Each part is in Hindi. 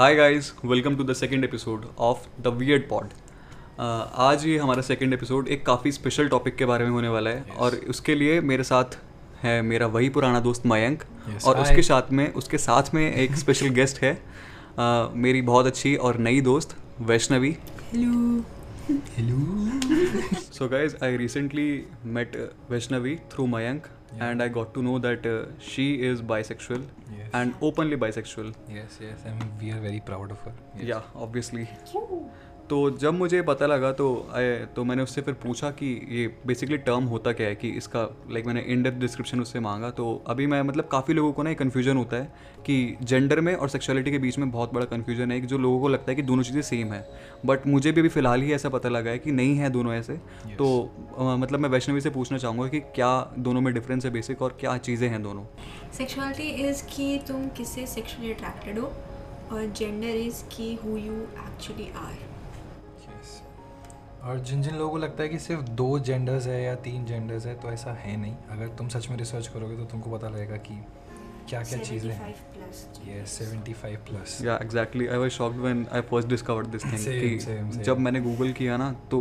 Hi guys welcome to the second episode of the weird pod आज ये हमारा सेकंड एपिसोड एक काफ़ी स्पेशल टॉपिक के बारे में होने वाला है yes. और उसके लिए मेरे साथ है मेरा वही पुराना दोस्त मयंक Yes, और I... उसके साथ में उसके साथ में एक स्पेशल गेस्ट है uh, मेरी बहुत अच्छी और नई दोस्त Vaishnavi. So guys, I recently met uh, Vaishnavi through Mayank, Yeah. and I got to know that uh, she is bisexual Yes. and openly bisexual. yes, yes, and we are very proud of her. Yes. Yeah, obviously. तो जब मुझे पता लगा तो आए तो मैंने उससे फिर पूछा कि ये बेसिकली टर्म होता क्या है कि इसका लाइक मैंने इन डेप्थ डिस्क्रिप्शन उससे मांगा तो अभी मैं मतलब काफ़ी लोगों को ना ये कन्फ्यूज़न होता है कि जेंडर में और सेक्सुअलिटी के बीच में बहुत बड़ा कन्फ्यूज़न है कि जो लोगों को लगता है कि दोनों चीज़ें सेम है बट मुझे भी अभी फ़िलहाल ही ऐसा पता लगा है कि नहीं है दोनों ऐसे Yes. तो अ, मतलब मैं वैष्णवी से पूछना चाहूँगा कि क्या दोनों में डिफरेंस है बेसिक और क्या चीज़ें हैं दोनों सेक्सुअलिटी इज़ कि तुम किससे सेक्सुअली अट्रैक्टेड हो और जेंडर इज़ कि हु यू एक्चुअली आर. और जिन जिन लोगों को लगता है कि सिर्फ़ दो जेंडर्स है या तीन जेंडर्स है तो ऐसा है नहीं। अगर तुम सच में रिसर्च करोगे तो तुमको पता लगेगा कि क्या क्या चीज़ें। हैं प्लस ये सेवेंटी फाइव प्लस या exactly I was shocked when I first discovered this thing. जब मैंने गूगल किया ना तो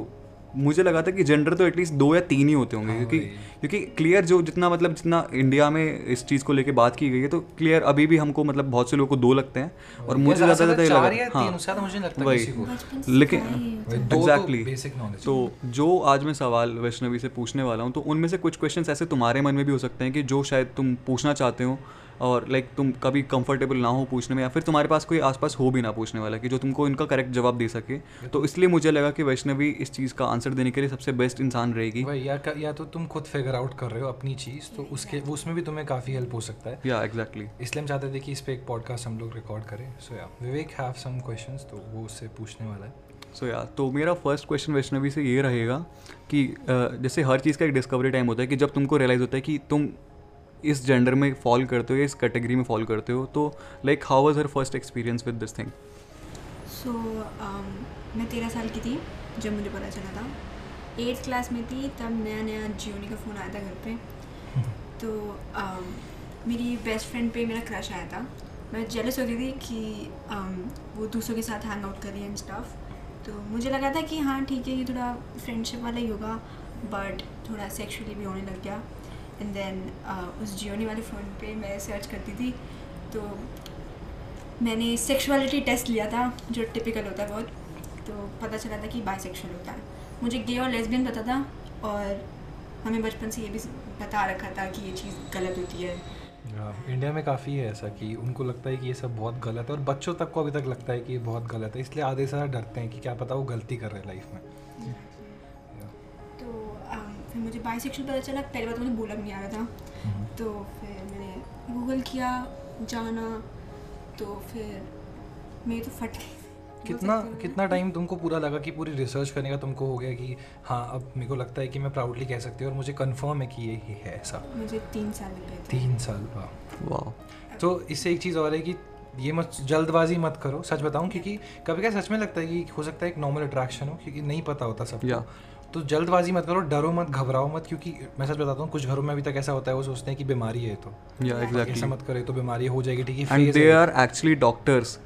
मुझे लगा था कि जेंडर तो एटलीस्ट दो या तीन ही होते होंगे हाँ, क्योंकि क्योंकि क्लियर जो जितना मतलब जितना इंडिया में इस चीज़ को लेके बात की गई है तो क्लियर अभी भी हमको मतलब बहुत से लोगों को दो लगते हैं और मुझे ज़्यादा ज़्यादा ये लगा वही। लेकिन ही। वही, दो एग्जैक्टली तो knowledge तो जो आज मैं सवाल वैष्णवी से पूछने वाला हूँ तो उनमें से कुछ क्वेश्चन ऐसे तुम्हारे मन में भी हो सकते हैं कि जो शायद तुम पूछना चाहते हो और लाइक तुम कभी कंफर्टेबल ना हो पूछने में या फिर तुम्हारे पास कोई आसपास हो भी ना पूछने वाला कि जो तुमको इनका करेक्ट जवाब दे सके। तो इसलिए मुझे लगा कि वैष्णवी इस चीज़ का आंसर देने के लिए सबसे बेस्ट इंसान रहेगी। या या तो तुम खुद फिगर आउट कर रहे हो अपनी चीज़ तो उसके उसमें भी तुम्हें काफ़ी हेल्प हो सकता है। या एग्जैक्टली इसलिए हम चाहते थे कि इस पर एक पॉडकास्ट हम लोग रिकॉर्ड करें। सो या विवेक हैव सम क्वेश्चंस तो वो उससे पूछने वाला है। सो या तो मेरा फ़र्स्ट क्वेश्चन वैष्णवी से ये रहेगा कि जैसे हर चीज़ का एक डिस्कवरी टाइम होता है कि जब तुमको रियलाइज़ होता है कि तुम इस जेंडर में फॉल करते हो या इस कैटेगरी में फॉल करते हो तो like how was her first experience with this thing so मैं तेरह साल की थी जब मुझे पता चला था। एट्थ क्लास में थी तब नया नया जियोनी का फ़ोन आया था घर पे। तो um, मेरी बेस्ट फ्रेंड पे मेरा क्रश आया था। मैं जेलस हो गई थी कि um, वो दूसरों के साथ हैंग आउट कर रही है एंड स्टफ़ तो मुझे लगा था कि हाँ ठीक है ये थोड़ा फ्रेंडशिप वाला ही होगा बट थोड़ा सेक्सुअली भी होने लग गया। एंड देन उस जियोनी वाले फ़ोन पे मैं सर्च करती थी तो मैंने सेक्सुअलिटी टेस्ट लिया था, जो टिपिकल होता है बहुत। तो पता चला था कि बाइसेक्सुअल होता है। मुझे गे और लेस्बियन पता था और हमें बचपन से ये भी बता रखा था कि ये चीज़ गलत होती है। इंडिया में काफ़ी है ऐसा कि उनको लगता है कि ये सब बहुत गलत है और बच्चों तक को अभी तक लगता है कि ये बहुत गलत है, इसलिए आधे से डरते हैं कि क्या पता वो गलती कर रहे हैं लाइफ में। मुझे बाइसेक्सुअल पता चला पहले बात तो मुझे बोला भी नहीं आ रहा था। तो फिर मैंने गूगल किया जाना तो फिर मेरी तो फट गई। कितना कितना टाइम तुमको पूरा लगा कि पूरी रिसर्च करने का तुमको हो गया कि हाँ अब मेरे को लगता है कि मैं प्राउडली कह सकती हूँ और मुझे कंफर्म है कि ये ही है ऐसा। मुझे तीन साल लग तीन साल वाह। वाह। तो इससे एक चीज़ और है कि ये मत जल्दबाजी मत करो सच बताऊँ क्योंकि कभी कभी सच में लगता है कि हो सकता है एक नॉर्मल अट्रैक्शन हो क्योंकि नहीं पता होता सबको या। तो जल्दबाजी मत करो डरो मत घबराओ मत क्योंकि मैं सच बताता हूँ कुछ घरों में अभी तक ऐसा होता है वो सोचते हैं कि बीमारी है तो। या ऐसा एग्जैक्टली मत करे तो बीमारी हो जाएगी ठीक है and they are actually doctors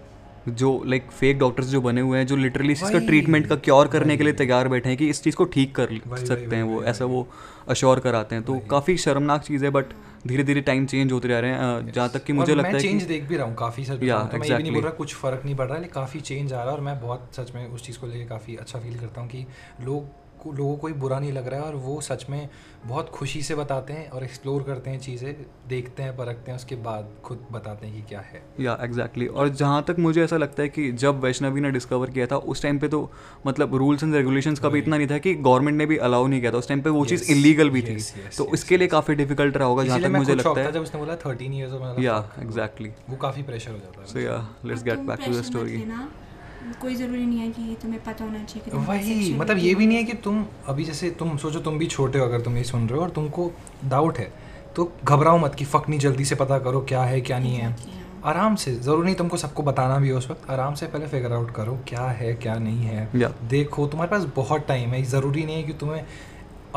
जो लाइक फेक डॉक्टर्स जो बने हुए हैं जो लिटरली इसका ट्रीटमेंट का क्योर करने के लिए तैयार बैठे हैं कि इस चीज़ को ठीक कर सकते हैं वो ऐसा वो अश्योर कराते हैं। तो काफ़ी शर्मनाक चीज़ है बट धीरे धीरे टाइम चेंज होते जा रहे हैं जहाँ तक कि मुझे लगता है चेंज देख भी रहा हूँ काफ़ी सच Yeah, बताऊँ तो। मैं ये नहीं बोल रहा कुछ फ़र्क नहीं पड़ रहा है लेकिन काफ़ी चेंज आ रहा है और मैं बहुत सच में उस चीज़ को लेकर काफ़ी अच्छा फील करता हूँ कि लोग लोगों को ही बुरा नहीं लग रहा है और वो सच में बहुत खुशी से बताते हैं और एक्सप्लोर करते हैं चीज़ें देखते हैं परखते हैं उसके बाद खुद बताते हैं कि क्या है। या एग्जैक्टली exactly. और जहाँ तक मुझे ऐसा लगता है कि जब वैष्णवी ने डिस्कवर किया था उस टाइम पे तो मतलब रूल्स एंड रेगुलेशन का भी इतना नहीं था कि गवर्नमेंट ने भी अलाउ नहीं किया था। उस टाइम पे वो चीज़ इलीगल भी थी। तो yes, इसके लिए काफ़ी डिफ़िकल्ट रहा होगा जहाँ तक मुझे लगता है। जब उसने बोला थर्टीन ईयर्स या एग्जैक्टली वो काफ़ी प्रेशर हो जाता है so yeah let's get back to the story. कोई ज़रूरी नहीं है कि तुम्हें पता होना चाहिए कि वही मतलब ये भी नहीं है कि तुम अभी जैसे तुम सोचो तुम भी छोटे हो अगर तुम ये सुन रहे हो और तुमको डाउट है तो घबराओ मत कि फक नहीं जल्दी से पता करो क्या है क्या नहीं है। हाँ। आराम से ज़रूरी नहीं तुमको सबको बताना भी हो उस वक्त आराम से पहले फिगर आउट करो क्या है क्या नहीं है। देखो तुम्हारे पास बहुत टाइम है ज़रूरी नहीं है कि तुम्हें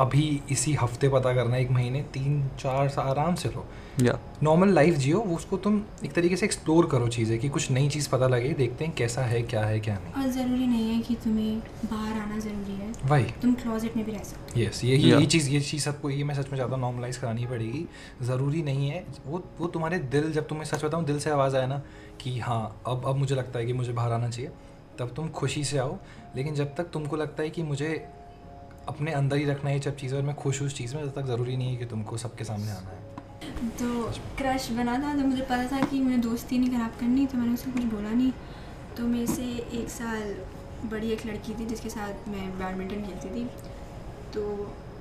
अभी इसी हफ़्ते पता करना है एक महीने तीन चार सा आराम से लो। या नॉर्मल लाइफ जियो वो उसको तुम एक तरीके से एक्सप्लोर करो चीज़ें कि कुछ नई चीज़ पता लगे देखते हैं कैसा है क्या है क्या नहीं। और ज़रूरी नहीं है कि तुम्हें बाहर आना ज़रूरी है। वही। तुम क्लोजेट में भी रह सकते हो। यस ये ये Yeah. चीज़ ये चीज़ सबको ये मैं सच में ज़्यादा नॉर्मलाइज करानी पड़ेगी। ज़रूरी नहीं है वो वो तुम्हारे दिल जब तुम्हें सच बताऊँ दिल से आवाज़ आए ना कि हाँ अब अब मुझे लगता है कि मुझे बाहर आना चाहिए तब तुम खुशी से आओ। लेकिन जब तक तुमको लगता है कि मुझे अपने अंदर ही रखना है ये सब चीज़ें, और मैं खुश हूँ उस चीज़ में तब तक ज़रूरी नहीं है कि तुमको सबके सामने आना है। तो क्रश बना था तो मुझे पता था कि मुझे दोस्ती नहीं ख़राब करनी तो मैंने उससे कुछ बोला नहीं। तो मेरे से एक साल बड़ी एक लड़की थी, जिसके साथ मैं बैडमिंटन खेलती थी। तो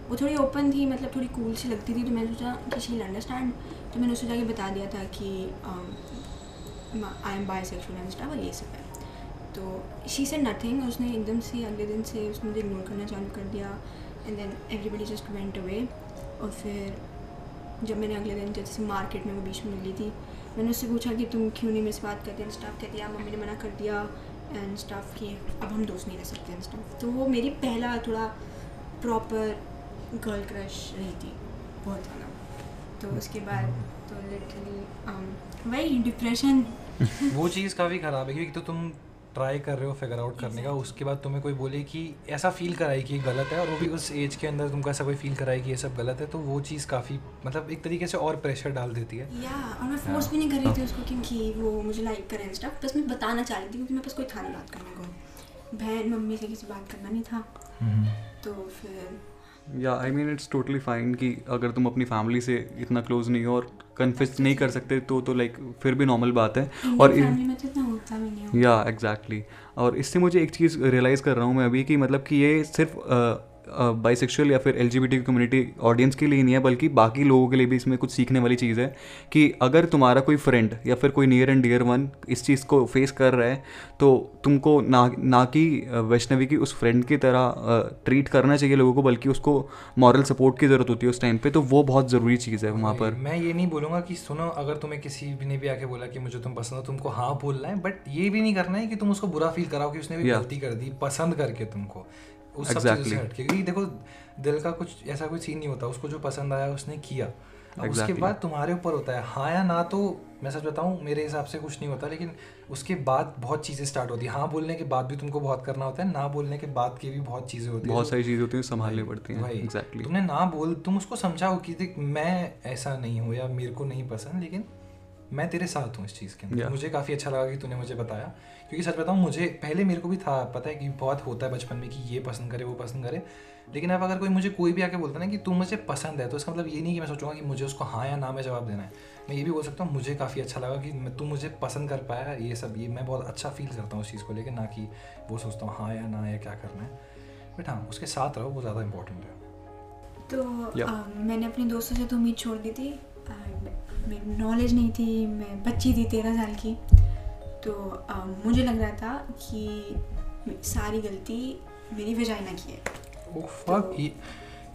वो थोड़ी ओपन थी मतलब थोड़ी कूल सी लगती थी तो मैंने सोचा कि शी अंडरस्टैंड। तो मैंने उससे जाके बता दिया था कि आई एम बाई सेक्शुअल ये सब तो शी से नथिंग उसने एकदम से अगले दिन से उसने मुझे इग्नोर करना चालू कर दिया and then everybody just went away और फिर जब मैंने अगले दिन जैसे मार्केट में वो बीच में मिली थी, मैंने उससे पूछा कि तुम क्यों नहीं मेरे से बात करते? स्टाफ कहती यार मम्मी ने मना कर दिया एंड स्टाफ कि अब हम दोस्त नहीं रह सकते एंड स्टाफ तो वो मेरी पहला थोड़ा प्रॉपर गर्ल क्रश रही थी, बहुत ज़्यादा। तो उसके बाद तो लिटरली वही डिप्रेशन वो चीज़ काफ़ी ख़राब है, क्योंकि तो तुम ट्राई कर रहे हो फिगर आउट करने का उसके बाद तुम्हें कोई बोले कि ऐसा फील कराए कि ये गलत है और वो भी उस एज के अंदर तुमको ऐसा कोई फील कराए कि ये सब गलत है तो वो चीज़ काफ़ी मतलब एक तरीके से और प्रेशर डाल देती है। या और मैं फोर्स भी नहीं कर रही थी उसको क्योंकि वो मुझे लाइक करे स्टाफ बस मैं बताना चाह रही थी क्योंकि मेरे पास कोई था नहीं बात करने को। बहन मम्मी से किसी बात करना नहीं था। तो फिर yeah I mean it's totally fine कि अगर तुम अपनी फैमिली से इतना क्लोज नहीं हो और कन्फेस नहीं कर सकते तो तो लाइक फिर भी नॉर्मल बात है। और इन- फैमिली में तो इतना भी नहीं या एग्जैक्टली और इससे मुझे एक चीज़ रियलाइज़ कर रहा हूँ मैं अभी कि मतलब कि ये सिर्फ़ बाइसेक्सुअल या फिर एल कम्युनिटी ऑडियंस के लिए ही नहीं है बल्कि बाकी लोगों के लिए भी इसमें कुछ सीखने वाली चीज़ है कि अगर तुम्हारा कोई फ्रेंड या फिर कोई नियर एंड डियर वन इस चीज़ को फेस कर रहा है तो तुमको ना ना कि वैष्णवी की उस फ्रेंड की तरह ट्रीट करना चाहिए लोगों को बल्कि उसको मॉरल सपोर्ट की ज़रूरत होती है उस टाइम पर तो वो बहुत ज़रूरी चीज़ है वहाँ पर। मैं ये नहीं बोलूँगा कि सुनो अगर तुम्हें किसी भी ने भी आके बोला कि मुझे तुम पसंद हो तुमको हाँ बोलना है बट ये भी नहीं करना है कि तुम उसको बुरा फील कराओ कि उसने भी गलती कर दी पसंद करके तुमको। उस सब Exactly. चीज़ों से हटके। क्योंकि देखो दिल का कुछ ऐसा कोई सीन नहीं होता उसको जो पसंद आया उसने किया। अब उसके बाद तुम्हारे ऊपर होता है। हाँ या ना तो मैं सच बताऊँ मेरे हिसाब से कुछ नहीं होता लेकिन उसके बाद बहुत चीज़ें स्टार्ट होती है। हाँ बोलने के बाद भी तुमको बहुत करना होता है ना बोलने के बाद की भी बहुत चीज़ें होती है। बहुत सारी चीज़ें होती हैं संभालनी पड़ती हैं। एग्जैक्टली तुमने ना बोल तुम उसको समझाओ कि देख मैं ऐसा नहीं हूँ या मेरे को नहीं पसंद लेकिन मैं तेरे साथ हूँ इस चीज़ के अंदर। Yeah. मुझे काफ़ी अच्छा लगा कि तूने मुझे बताया। क्योंकि सच बताऊँ मुझे पहले मेरे को भी था पता है कि बहुत होता है बचपन में कि ये पसंद करे वो पसंद करे। लेकिन अब अगर कोई मुझे कोई भी आके बोलता है ना कि तू मुझे पसंद है तो इसका मतलब ये नहीं कि मैं सोचूँगा कि मुझे उसको हाँ या ना में जवाब देना है। मैं ये भी बोल सकता हूँ मुझे काफ़ी अच्छा लगा कि तू मुझे पसंद कर पाया ये सब ये मैं बहुत अच्छा फील करता हूँ उस चीज़ को लेकर ना कि वो सोचता हूँ हाँ या ना या क्या करना है। बट हाँ उसके साथ रहो वो ज़्यादा इंपॉर्टेंट है। तो मैंने अपने दोस्तों से तो उम्मीद छोड़ दी थी। मेरी नॉलेज नहीं थी मैं बच्ची थी तेरह साल की। तो अ, मुझे लग रहा था कि सारी गलती मेरी वजाइना की है। ओह फक ये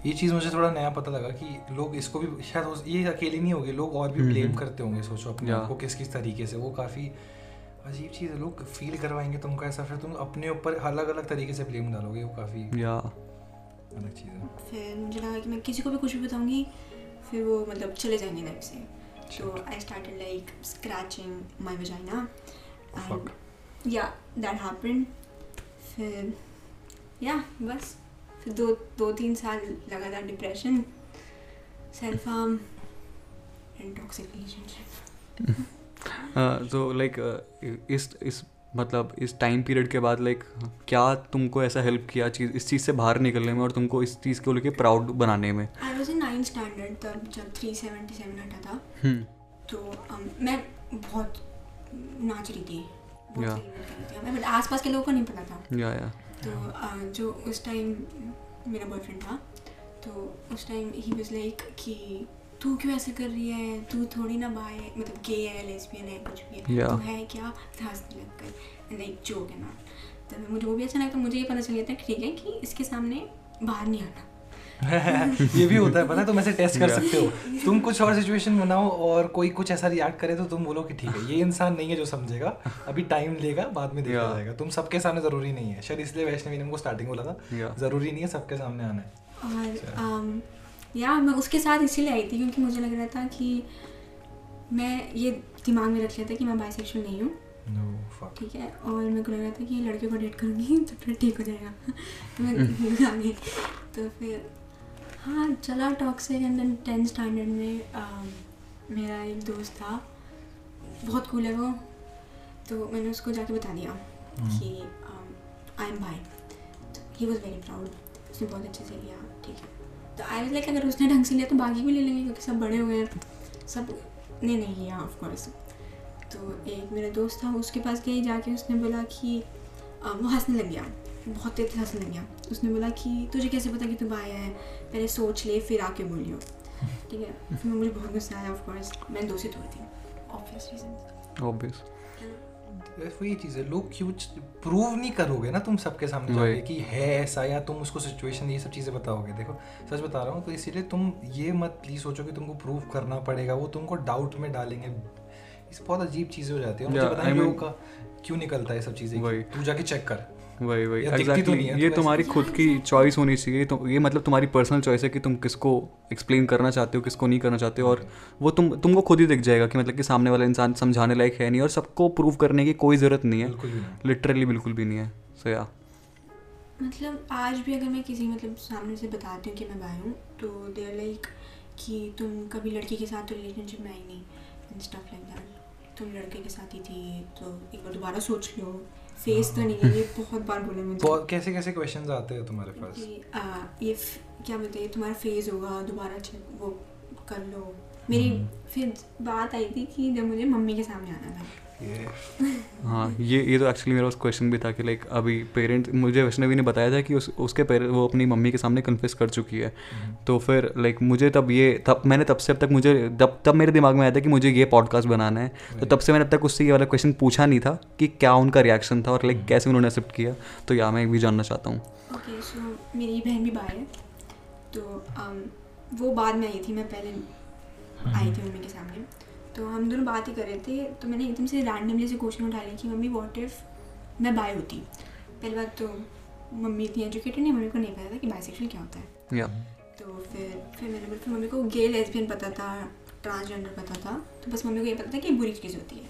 ये चीज़ मुझे थोड़ा नया पता लगा कि लोग इसको भी शायद ये अकेले नहीं होंगे लोग और भी हम्म, ब्लेम हम्म। करते होंगे सोचो अपने आप को किस किस तरीके से। वो काफ़ी अजीब चीज़ है लोग फील करवाएँगे तुमको ऐसा फिर तुम अपने ऊपर अलग अलग तरीके से ब्लेम डालोगे वो काफ़ी या अलग चीज़ है। फिर मुझे लगा कि मैं किसी को भी कुछ भी बताऊँगी फिर वो मतलब चले जाएँगे लाइफ से। तो I started like scratching my vagina Fuck. Yeah that happened फिर या बस। फिर दो दो तीन साल लगातार depression self harm and toxic relationship तो लाइक इस इस मतलब इस टाइम पीरियड के बाद लाइक क्या तुमको ऐसा हेल्प किया चीज़ इस चीज़ से बाहर निकलने में और तुमको इस चीज़ को लेके प्राउड बनाने में? I was in ninth standard तब जब थ्री सेवेंटी सेवन हटा था। हम्म। तो um, मैं बहुत नाच रही थी। Yeah. थी। मैं आसपास के लोगों को नहीं पता था। या या तो uh, जो उस टाइम मेरा बॉयफ्रेंड था तो उस टाइम ही वाज लाइक कि तू क्यों ऐसे कर रही है? तू थोड़ी ना बाय मतलब गे है लेस्बियन है कुछ भी है। Yeah. तू है क्या? हंसने लग गए and like joke and not तो मुझे वो भी अच्छा लगा तो मुझे ये पता चल गया था ठीक है कि इसके सामने बाहर नहीं आना। ये भी होता है। पता है तुम ऐसे टेस्ट कर सकते हो। तुम कुछ और सिचुएशन बनाओ और कोई कुछ ऐसा रिएक्ट करे तो तुम बोलो कि ठीक है ये इंसान नहीं है जो समझेगा। अभी टाइम लेगा बाद में देखा जाएगा। तुम सबके सामने ज़रूरी नहीं है। शायद इसलिए वैष्णवी ने हमको स्टार्टिंग बोला था। ज़रूरी नहीं है सबके सामने आना है। और um, या मैं उसके साथ इसीलिए आई थी क्योंकि मुझे लग रहा था कि मैं ये दिमाग में रख लिया था कि मैं बाइसेक्सुअल नहीं हूँ। ठीक है? और मेरे को लग रहा था कि लड़के को डेट करूँगी तो फिर ठीक हो जाएगा। तो मैं आ गई। तो फिर हाँ चला toxic and then tenth standard में um, मेरा एक दोस्त था। बहुत कूल है वो। तो मैंने उसको जाके बता दिया हम्म। कि आई एम भाई ही वॉज़ वेरी प्राउड उसने बहुत अच्छे से लिया ठीक है। तो आई वाज लाइक अगर उसने ढंग से लिया तो बाकी भी ले लेंगे क्योंकि सब बड़े हो गए हैं। सबने नहीं लिया ऑफ़ कोर्स तो एक मेरा दोस्त था उसके पास गई जाके उसने बोला कि वो हंसने लग गया। बहुत तेज हंसने लग गया। उसने बोला कि तुझे कैसे पता कि तुम बाय है? पहले सोच ले फिर आके बोलियो। ठीक है? फिर मुझे बहुत गुस्सा आया ऑफ़ कोर्स मैंने दोस्ती तोड़ दी। ऑब्वियस रीजन ऑब्वियस वो ये चीज़ है लोग क्यों प्रूव नहीं करोगे ना तुम सबके सामने वही। जाके कि है ऐसा या तुम उसको सिचुएशन ये सब चीज़ें बताओगे। देखो सच बता रहा हूँ तो इसीलिए तुम ये मत प्लीज़ सोचो कि तुमको प्रूव करना पड़ेगा वो तुमको डाउट में डालेंगे। इस बहुत अजीब चीज़ें हो जाती है। मुझे पता नहीं लोगों का क्यों निकलता है सब चीज़ें? वही। तू जाके चेक कर। वही वही। तो एग्जैक्टली नहीं है, ये तो तुम्हारी खुद की चॉइस होनी चाहिए तो ये मतलब तुम्हारी पर्सनल चॉइस है कि तुम किसको एक्सप्लेन करना चाहते हो किसको नहीं करना चाहते हो और वो तुम तुमको खुद ही दिख जाएगा कि मतलब कि सामने वाला इंसान समझाने लायक है नहीं और सबको प्रूव करने की कोई ज़रूरत नहीं है। लिटरली बिल्कुल भी नहीं है। सो या मतलब आज भी अगर मैं किसी मतलब सामने से बताती हूँ कि मैं बाय हूँ तो दे आर लाइक कि तुम कभी लड़की के साथ रिलेशनशिप में आई नहीं एंड स्टफ़ लाइक दैट तुम लड़के के साथ ही थी तो एक बार दोबारा सोच लो। फेस तो नहीं है ये बहुत बार बोले मुझे। बहुत कैसे कैसे क्वेश्चंस आते हैं तुम्हारे पास? कि ये क्या बोलते हैं तुम्हारा फेस होगा दोबारा वो कर लो। मेरी हम्म। फिर बात आई थी कि जब मुझे मम्मी के सामने आना था। हाँ ये ये तो एक्चुअली मेरा उस क्वेश्चन भी था कि लाइक अभी पेरेंट मुझे वैष्णवी ने बताया था कि उस उसके पेरेंट वो अपनी मम्मी के सामने कन्फेस कर चुकी है। तो फिर लाइक मुझे तब ये तब मैंने तब से अब तक मुझे तब तब मेरे दिमाग में आया था कि मुझे ये पॉडकास्ट बनाना है। तो तब से मैंने अब तक उससे ये वाला क्वेश्चन पूछा नहीं था कि क्या उनका रिएक्शन था और लाइक कैसे उन्होंने एक्सेप्ट किया। तो या मैं भी जानना चाहता हूँ। ओके सो मेरी बहन भी बाहर है। तो um, वो बाद में आई थी मैं पहले आई थी मम्मी के सामने। तो हम दोनों बात ही कर रहे थे तो मैंने एकदम से रैंडमली से क्वेश्चन उठा लिया कि मम्मी व्हाट इफ़ मैं बाय होती? पहली बात तो मम्मी इतनी एजुकेटेड नहीं मम्मी को नहीं पता था कि बाइसेक्सुअल क्या होता है। या तो फिर फिर मैंने बोला फिर मम्मी को गे लेस्बियन पता था ट्रांसजेंडर पता था तो बस मम्मी को ये पता था कि बुरी चीज़ होती है।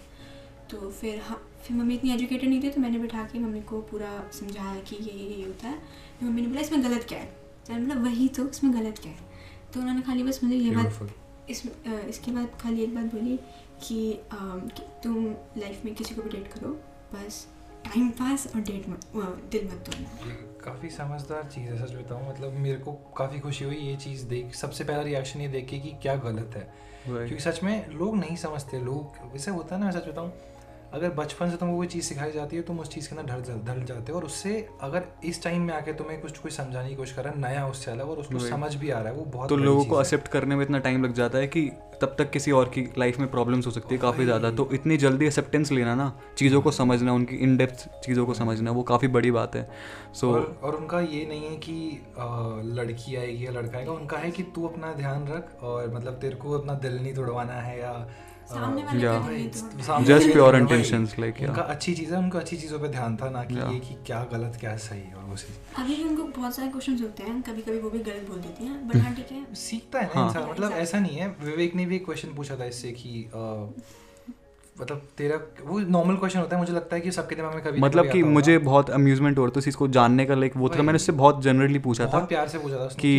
तो फिर हाँ फिर मम्मी इतनी एजुकेटेड नहीं थी तो मैंने बैठा के मम्मी को पूरा समझाया कि ये ये ये होता है। फिर मम्मी ने बोला इसमें गलत क्या है? तो मैंने बोला वही तो इसमें गलत क्या है? तो उन्होंने खाली बस मुझे ये बात. इस इसके बाद खाली एक बात बोली कि, कि तुम लाइफ में किसी को भी डेट करो बस टाइम पास और डेट मत दिल मत तोड़ना। काफ़ी समझदार चीज़ है सच बताऊँ। मतलब मेरे को काफ़ी खुशी हुई ये चीज़ देख सबसे पहला रिएक्शन ये देखे के कि क्या गलत है। क्योंकि सच में लोग नहीं समझते लोग वैसे होता है ना मैं सच बताऊँ अगर बचपन से तुमको कोई चीज़ सिखाई जाती है तुम उस चीज़ के अंदर ढल ढल जाते हो। और उससे अगर इस टाइम में आके तुम्हें कुछ कुछ समझाने की कोशिश कर रहा है नया उससे अलग और उसको समझ भी आ रहा है वो बहुत तो लोगों को एक्सेप्ट करने में इतना टाइम लग जाता है कि तब तक किसी और की लाइफ में प्रॉब्लम्स हो सकती है काफ़ी ज़्यादा। तो इतनी जल्दी एक्सेप्टेंस लेना ना चीज़ों को समझना उनकी इन डेप्थ चीज़ों को समझना वो काफ़ी बड़ी बात है। सो और और उनका ये नहीं है कि आ, लड़की आएगी या लड़का आएगा उनका है कि तू अपना ध्यान रख और मतलब तेरे को अपना दिल नहीं तोड़वाना है या आ, सामने वाले Yeah. का दिल नहीं तोड़ना। सामने Just वाले pure का- intentions, वही। like, yeah. उनका अच्छी चीज़ है उनको अच्छी चीज़ों पे ध्यान था ना कि Yeah. ये कि क्या गलत क्या सही और वो चीज़ अभी भी उनको बहुत सारे क्वेश्चन होते हैं कभी कभी वो भी गलत बोल देती हैं बट हाँ ठीक है सीखता है ना हाँ। इंसान मतलब ऐसा नहीं है विवेक ने भी एक क्वेश्चन पूछा था इससे कि मतलब तेरा वो नॉर्मल क्वेश्चन होता है मुझे लगता है कि सबके दिमाग में कभी मतलब कि मुझे बहुत अम्यूजमेंट हो रहा था इस चीज़ को जानने का लाइक वो था मैंने उससे बहुत जनरली पूछा था प्यार से पूछा था कि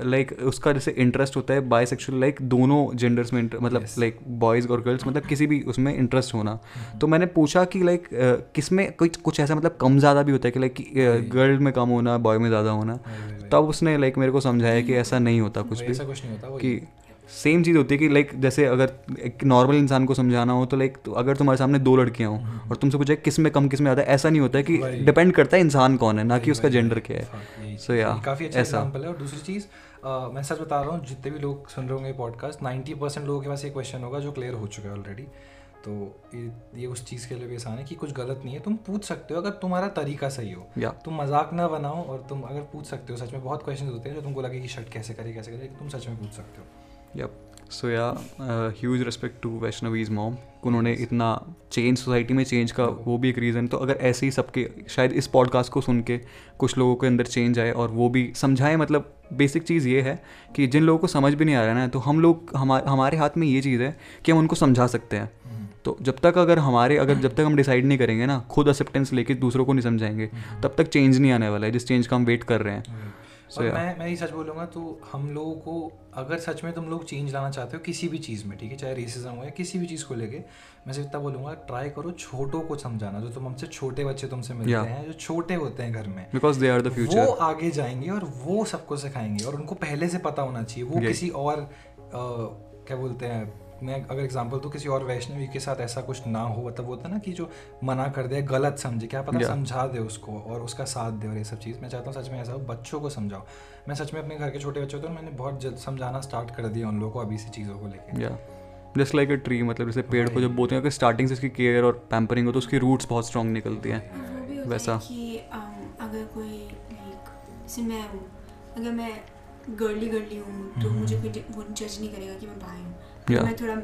लाइक like, उसका जैसे इंटरेस्ट होता है बाइसेक्सुअल लाइक दोनों जेंडर्स में मतलब लाइक बॉयज़ और गर्ल्स मतलब किसी भी उसमें इंटरेस्ट होना। mm-hmm. तो मैंने पूछा कि लाइक like, किसमें कुछ कुछ ऐसा मतलब कम ज़्यादा भी होता है कि लाइक गर्ल में कम होना बॉय में ज़्यादा होना। तब उसने लाइक मेरे को समझाया कि ऐसा नहीं होता कुछ भी। कुछ नहीं होता कि सेम चीज़ होती है कि लाइक जैसे अगर एक नॉर्मल इंसान को समझाना हो तो लाइक तो अगर तुम्हारे सामने दो लड़कियाँ हो और तुमसे पूछे किसमें कम किसमें ज़्यादा ऐसा नहीं होता है कि डिपेंड करता है इंसान कौन है ना कि उसका जेंडर क्या है। सो yeah, काफ़ी अच्छा ऐसा। एग्जांपल है और दूसरी चीज़ मैं सच बता रहा हूँ जितने भी लोग सुन रहे होंगे पॉडकास्ट 90 परसेंट लोगों के पास ये क्वेश्चन होगा जो क्लियर हो चुका है ऑलरेडी तो ये ये उस चीज़ के लिए भी आसान है कि कुछ गलत नहीं है। तुम पूछ सकते हो अगर तुम्हारा तरीका सही हो। या। तुम मज़ाक ना बनाओ और तुम अगर पूछ सकते हो सच में बहुत क्वेश्चन होते हैं जो तुमको लगे कि शर्ट कैसे करे कैसे करे तुम सच में पूछ सकते हो। Yup so yeah huge respect to Vaishnavi's mom उन्होंने इतना चेंज सोसाइटी में चेंज का वो भी एक रीज़न तो अगर ऐसे ही सबके, शायद इस पॉडकास्ट को सुन के कुछ लोगों के अंदर चेंज आए और वो भी समझाएँ मतलब बेसिक चीज़ ये है कि जिन लोगों को समझ भी नहीं आ रहा है ना तो हम लोग हमारे हमारे हाथ में ये चीज़ है कि हम उनको समझा सकते हैं। तो जब तक अगर हमारे, अगर जब तक हम डिसाइड नहीं करेंगे ना, खुद एक्सेप्टेंस लेके दूसरों को नहीं समझाएँगे, तब तक चेंज नहीं आने वाला है, जिस चेंज का हम वेट कर रहे हैं। So, और मैं मैं ही सच बोलूँगा तो हम लोगों को अगर सच में तुम लोग चेंज लाना चाहते हो किसी भी चीज़ में ठीक है? चाहे रेसिज्म हो या किसी भी चीज़ को लेके मैं सिर्फ़ इतना बोलूँगा ट्राई करो छोटों को समझाना जो तुम हमसे छोटे बच्चे तुमसे मिलते yeah. हैं जो छोटे होते हैं घर में। Because they are the future वो आगे जाएँगे और वो सबको सिखाएँगे और उनको पहले से पता होना चाहिए। वो yeah. किसी और आ, क्या बोलते हैं मैं अगर एग्जांपल तो किसी और वैष्णवी के साथ ऐसा कुछ ना हो मतलब होता ना कि जो मना कर दे गलत समझे क्या पता समझा दे उसको और उसका साथ दे और ये सब चीज़। मैं चाहता हूँ सच में ऐसा हो बच्चों को समझाओ। मैं सच में अपने घर के छोटे बच्चों को मैंने बहुत जल्द समझाना स्टार्ट कर दिया उन लोगों को अभी से चीज़ों को लेकर जस्ट लाइक अ ट्री मतलब जैसे पेड़ को जब बोलते हैं कि स्टार्टिंग से उसकी केयर और पैम्परिंग हो तो उसकी रूट्स बहुत स्ट्रॉन्ग निकलती हैं। वैसा। कि अगर कोई लाइक मैं हूँ अगर मैं गर्ली गर्ली हूँ तो हम्म। मुझे कोई वो जज नहीं करेगा कि मैं भाई हूँ। Yeah. मैं थोड़ा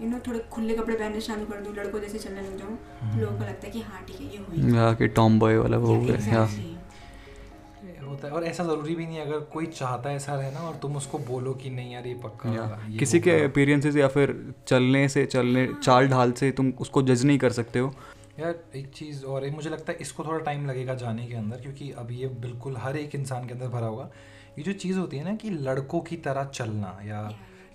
यू नो थोड़े खुले कपड़े पहनने चालू कर दूँ लड़कों जैसे चलने लग जाऊँ तो लोगों को लगता है कि हाँ ठीक है ये हुई। या कि टॉम बॉय वाला वो है या होता है और ऐसा ज़रूरी भी नहीं अगर कोई चाहता है ऐसा रहना और तुम उसको बोलो कि नहीं यार ये पक्का ये किसी के अपीरियंसेस या फिर चलने से चलने हाँ। चाल ढाल से तुम उसको जज नहीं कर सकते हो। यार एक चीज़ और एक मुझे लगता है इसको थोड़ा टाइम लगेगा जाने के अंदर क्योंकि अब ये बिल्कुल हर एक इंसान के अंदर भरा होगा। ये जो चीज़ होती है ना कि लड़कों की तरह चलना या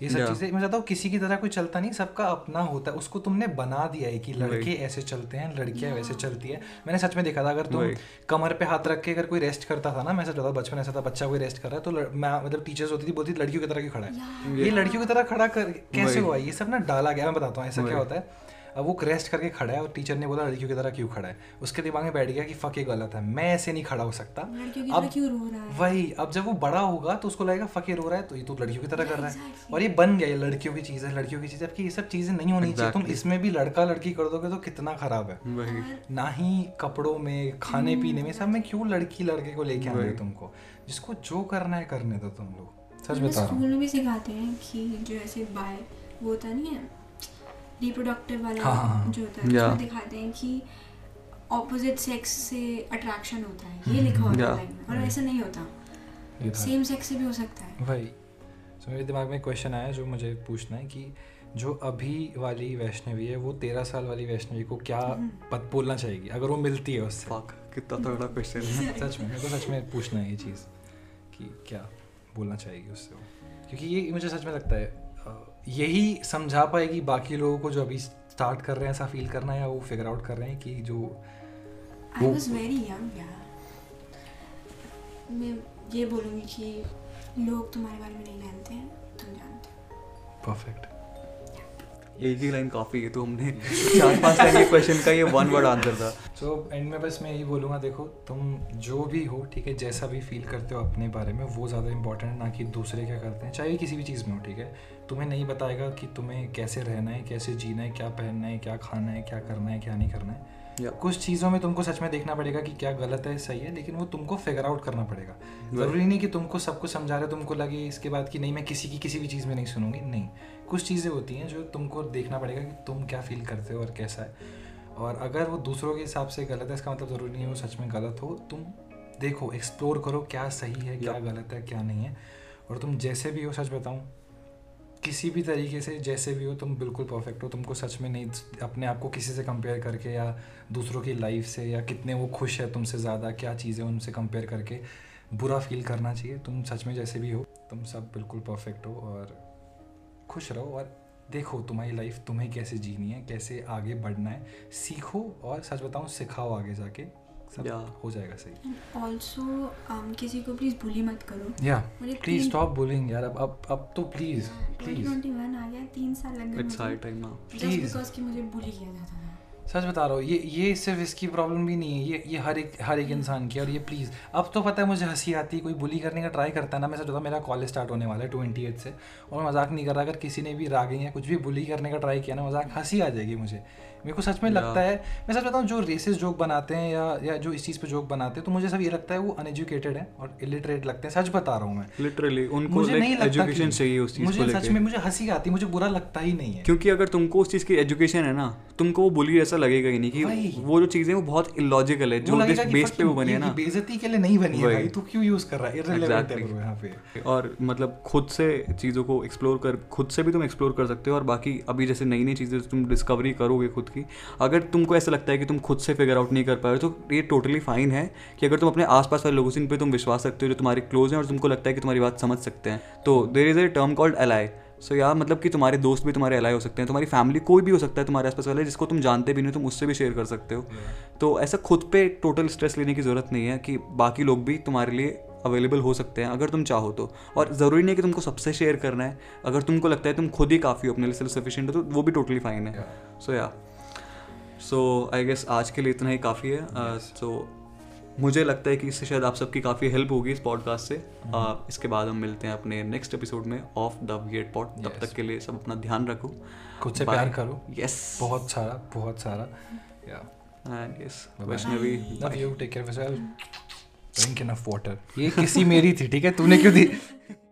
ये सब चीज़ें मैं चाहता हूँ किसी की तरह कोई चलता नहीं सबका अपना होता है। उसको तुमने बना दिया है कि लड़के ऐसे चलते हैं लड़कियाँ वैसे चलती है। मैंने सच में देखा था अगर तुम कमर पे हाथ रख के अगर कोई रेस्ट करता था ना मैं सच बता बचपन ऐसा था बच्चा कोई रेस्ट कर रहा है तो मैं मतलब टीचर्स होती थी बोलती लड़कियों की तरह क्यों खड़ा है? ये लड़कियों की तरह खड़ा कर कैसे हुआ? ये सब ना डाला गया मैं बताता हूँ ऐसा क्या होता है? अब वो रेस्ट करके खड़ा है और टीचर ने बोला लड़कियों की तरह क्यों खड़ा है? उसके दिमाग में बैठ गया कि फक ये गलत है। मैं ऐसे नहीं खड़ा हो सकता। अब क्यों रो रहा है? वही अब जब वो बड़ा होगा तो उसको लगेगा फक ये रो रहा है। तो ये तो लड़कियों की तरह कर रहा है। और ये बन गया ये लड़कियों की चीज़ है लड़कियों की चीज़। है ये सब चीज़ें नहीं होनी चाहिए। तुम इसमें भी लड़का लड़की कर दोगे तो कितना खराब है। ना ही कपड़ों में खाने पीने में सब में क्यों लड़की लड़के को लेके आए तुमको? जिसको जो करना है करने दो तुम लोग। सच बता स्कूल में भी सिखाते हैं कि जो ऐसे बाय वो होता नहीं है? रिप्रोडक्टिव वाला हाँ, हाँ, हाँ, जो होता है उसमें दिखाते हैं कि ऑपोजिट सेक्स से अट्रैक्शन होता है। ये लिखा होता है और ऐसा नहीं होता। सेम सेक्स से भी हो सकता है। भाई तो मेरे दिमाग में क्वेश्चन आया जो मुझे पूछना है कि जो अभी वाली वैष्णवी है वो तेरह साल वाली वैष्णवी को क्या हम्म। पत बोलना चाहेगी? अगर वो मिलती है उससे। कितना तगड़ा क्वेश्चन है। सच में मेरे को सच में पूछना है ये चीज़ कि क्या बोलना चाहेगी उससे वो? क्योंकि ये मुझे सच में लगता है यही समझा पाएगी बाकी लोगों को जो अभी स्टार्ट कर रहे हैं ऐसा फील करना या वो फिगर आउट कर रहे हैं कि जो आई वाज वेरी यंग यार मैं ये बोलूँगी कि लोग तुम्हारे बारे में नहीं जानते हैं तुम जानते हो। परफेक्ट एक ही लाइन काफ़ी है तो हमने चार पाँच लाइन के क्वेश्चन का ये वन वर्ड आंसर था। सो so, एंड में बस मैं यही बोलूँगा देखो तुम जो भी हो ठीक है जैसा भी फील करते हो अपने बारे में वो ज़्यादा इंपॉर्टेंट है ना कि दूसरे क्या करते हैं चाहे किसी भी चीज़ में हो ठीक है? तुम्हें नहीं बताएगा कि तुम्हें कैसे रहना है कैसे जीना है क्या पहनना है क्या खाना है क्या करना है क्या नहीं करना है। Yeah. कुछ चीज़ों में तुमको सच में देखना पड़ेगा कि क्या गलत है सही है लेकिन वो तुमको फिगर आउट करना पड़ेगा। ज़रूरी नहीं कि तुमको सब कुछ समझा रहे तुमको लगे इसके बाद कि नहीं मैं किसी की किसी भी चीज़ में नहीं सुनूँगी। नहीं। कुछ चीज़ें होती हैं जो तुमको देखना पड़ेगा कि तुम क्या फील करते हो और कैसा है। और अगर वो दूसरों के हिसाब से गलत है इसका मतलब ज़रूरी नहीं है वो सच में गलत हो। तुम देखो एक्सप्लोर करो क्या सही है क्या गलत है क्या नहीं है। और तुम जैसे भी हो सच बताऊँ किसी भी तरीके से जैसे भी हो, तुम बिल्कुल परफेक्ट हो। तुमको सच में नहीं, अपने आप को किसी से कंपेयर करके या दूसरों की लाइफ से या कितने वो खुश है तुमसे ज़्यादा, क्या चीज़ें उनसे कंपेयर करके, बुरा फील करना चाहिए। तुम सच में जैसे भी हो, तुम सब बिल्कुल परफेक्ट हो और खुश रहो और देखो तुम्हारी लाइफ तुम्हें कैसे जीनी है, कैसे आगे बढ़ना है। सीखो और सच बताऊँ, सिखाओ आगे जाके। सब yeah. हो जाएगा सही। ऑल्सो um, किसी को प्लीज़ बुली मत करो। या प्लीज़ स्टॉप बुलिंग यार। अब अब अब तो प्लीज़ प्लीज़ 2021 आ गया तीन साल लग गए it's high time now please because कि मुझे बुली किया जाता था। सच बता रहा हूँ ये ये सिर्फ़ इसकी प्रॉब्लम भी नहीं है। ये ये हर एक हर एक इंसान की और ये प्लीज़ अब तो पता है मुझे हँसी आती है कोई बुली करने का ट्राई करता है ना। मैं सच मेरा कॉलेज स्टार्ट होने वाला है ट्वेंटी एट से। और मैं मज़ाक नहीं कर रहा अगर किसी ने भी रागे या कुछ भी बुली करने का ट्राई किया ना मज़ाक हँसी आ जाएगी मुझे। मेरे को सच में लगता है मैं सच बताऊँ जो रेसिस जोक बनाते हैं या या जो इस चीज़ पे जोक बनाते हैं तो मुझे सब ये लगता है वो अनएजुकेटेड है और इलिटरेट लगते हैं। सच बता रहा हूँ मैं। लिटरली उनको मुझे नहीं एजुकेशन चाहिए उस चीज़ को मुझे सच में मुझे हँसी आती है मुझे बुरा लगता ही नहीं है। क्योंकि अगर तुमको उस चीज़ की एजुकेशन है ना तुमको वो बुली ऐसा लगेगा ही नहीं कि वो जो चीज़ें वो बहुत इलॉजिकल है जो बेस पे वो बनी है ना। बेजती के लिए नहीं बनी है। तू क्यों यूज़ कर रहा है? और मतलब खुद से चीज़ों को एक्सप्लोर कर खुद से भी तुम एक्सप्लोर कर सकते हो और बाकी अभी जैसे नई नई चीज़ें तुम डिस्कवरी करोगे खुद की अगर तुमको ऐसा लगता है कि तुम खुद से फिगर आउट नहीं कर पा रहे तो ये टोटली फाइन है कि अगर तुम अपने आसपास वाले लोगों से इन पे तुम विश्वास रखते हो जो तुम्हारे क्लोज हैं और तुमको लगता है कि तुम्हारी बात समझ सकते हैं। तो there is a term called ally so so, yeah मतलब कि तुम्हारे दोस्त भी तुम्हारे एलाई हो सकते हैं तुम्हारी फैमिली कोई भी हो सकता है तुम्हारे आसपास वाले जिसको तुम जानते भी नहीं हो तुम उससे भी शेयर कर सकते हो। तो ऐसा खुद पे टोटल स्ट्रेस लेने की ज़रूरत नहीं है कि बाकी लोग भी तुम्हारे लिए अवेलेबल हो सकते हैं अगर तुम चाहो तो। और ज़रूरी नहीं कि तुमको सबसे शेयर करना है। अगर तुमको लगता है तुम खुद ही काफ़ी हो अपने लिए सेल्फ सफिशिएंट हो तो वो भी टोटली फाइन है। सो या सो आई गेस आज के लिए इतना ही काफ़ी है। सो yes. uh, so, मुझे लगता है कि इससे शायद आप सबकी काफ़ी हेल्प होगी इस पॉडकास्ट से। Mm-hmm. uh, इसके बाद हम मिलते हैं अपने नेक्स्ट एपिसोड में ऑफ़ द वियर्ड पॉड तब Yes. तक के लिए सब अपना ध्यान रखो। खुद से Bye. प्यार करो। Yes yes. बहुत सारा बहुत सारा। And yes Vaishnavi love you take care of yourself drink enough water ये किसी मेरी थी ठीक है? तूने क्यों दी?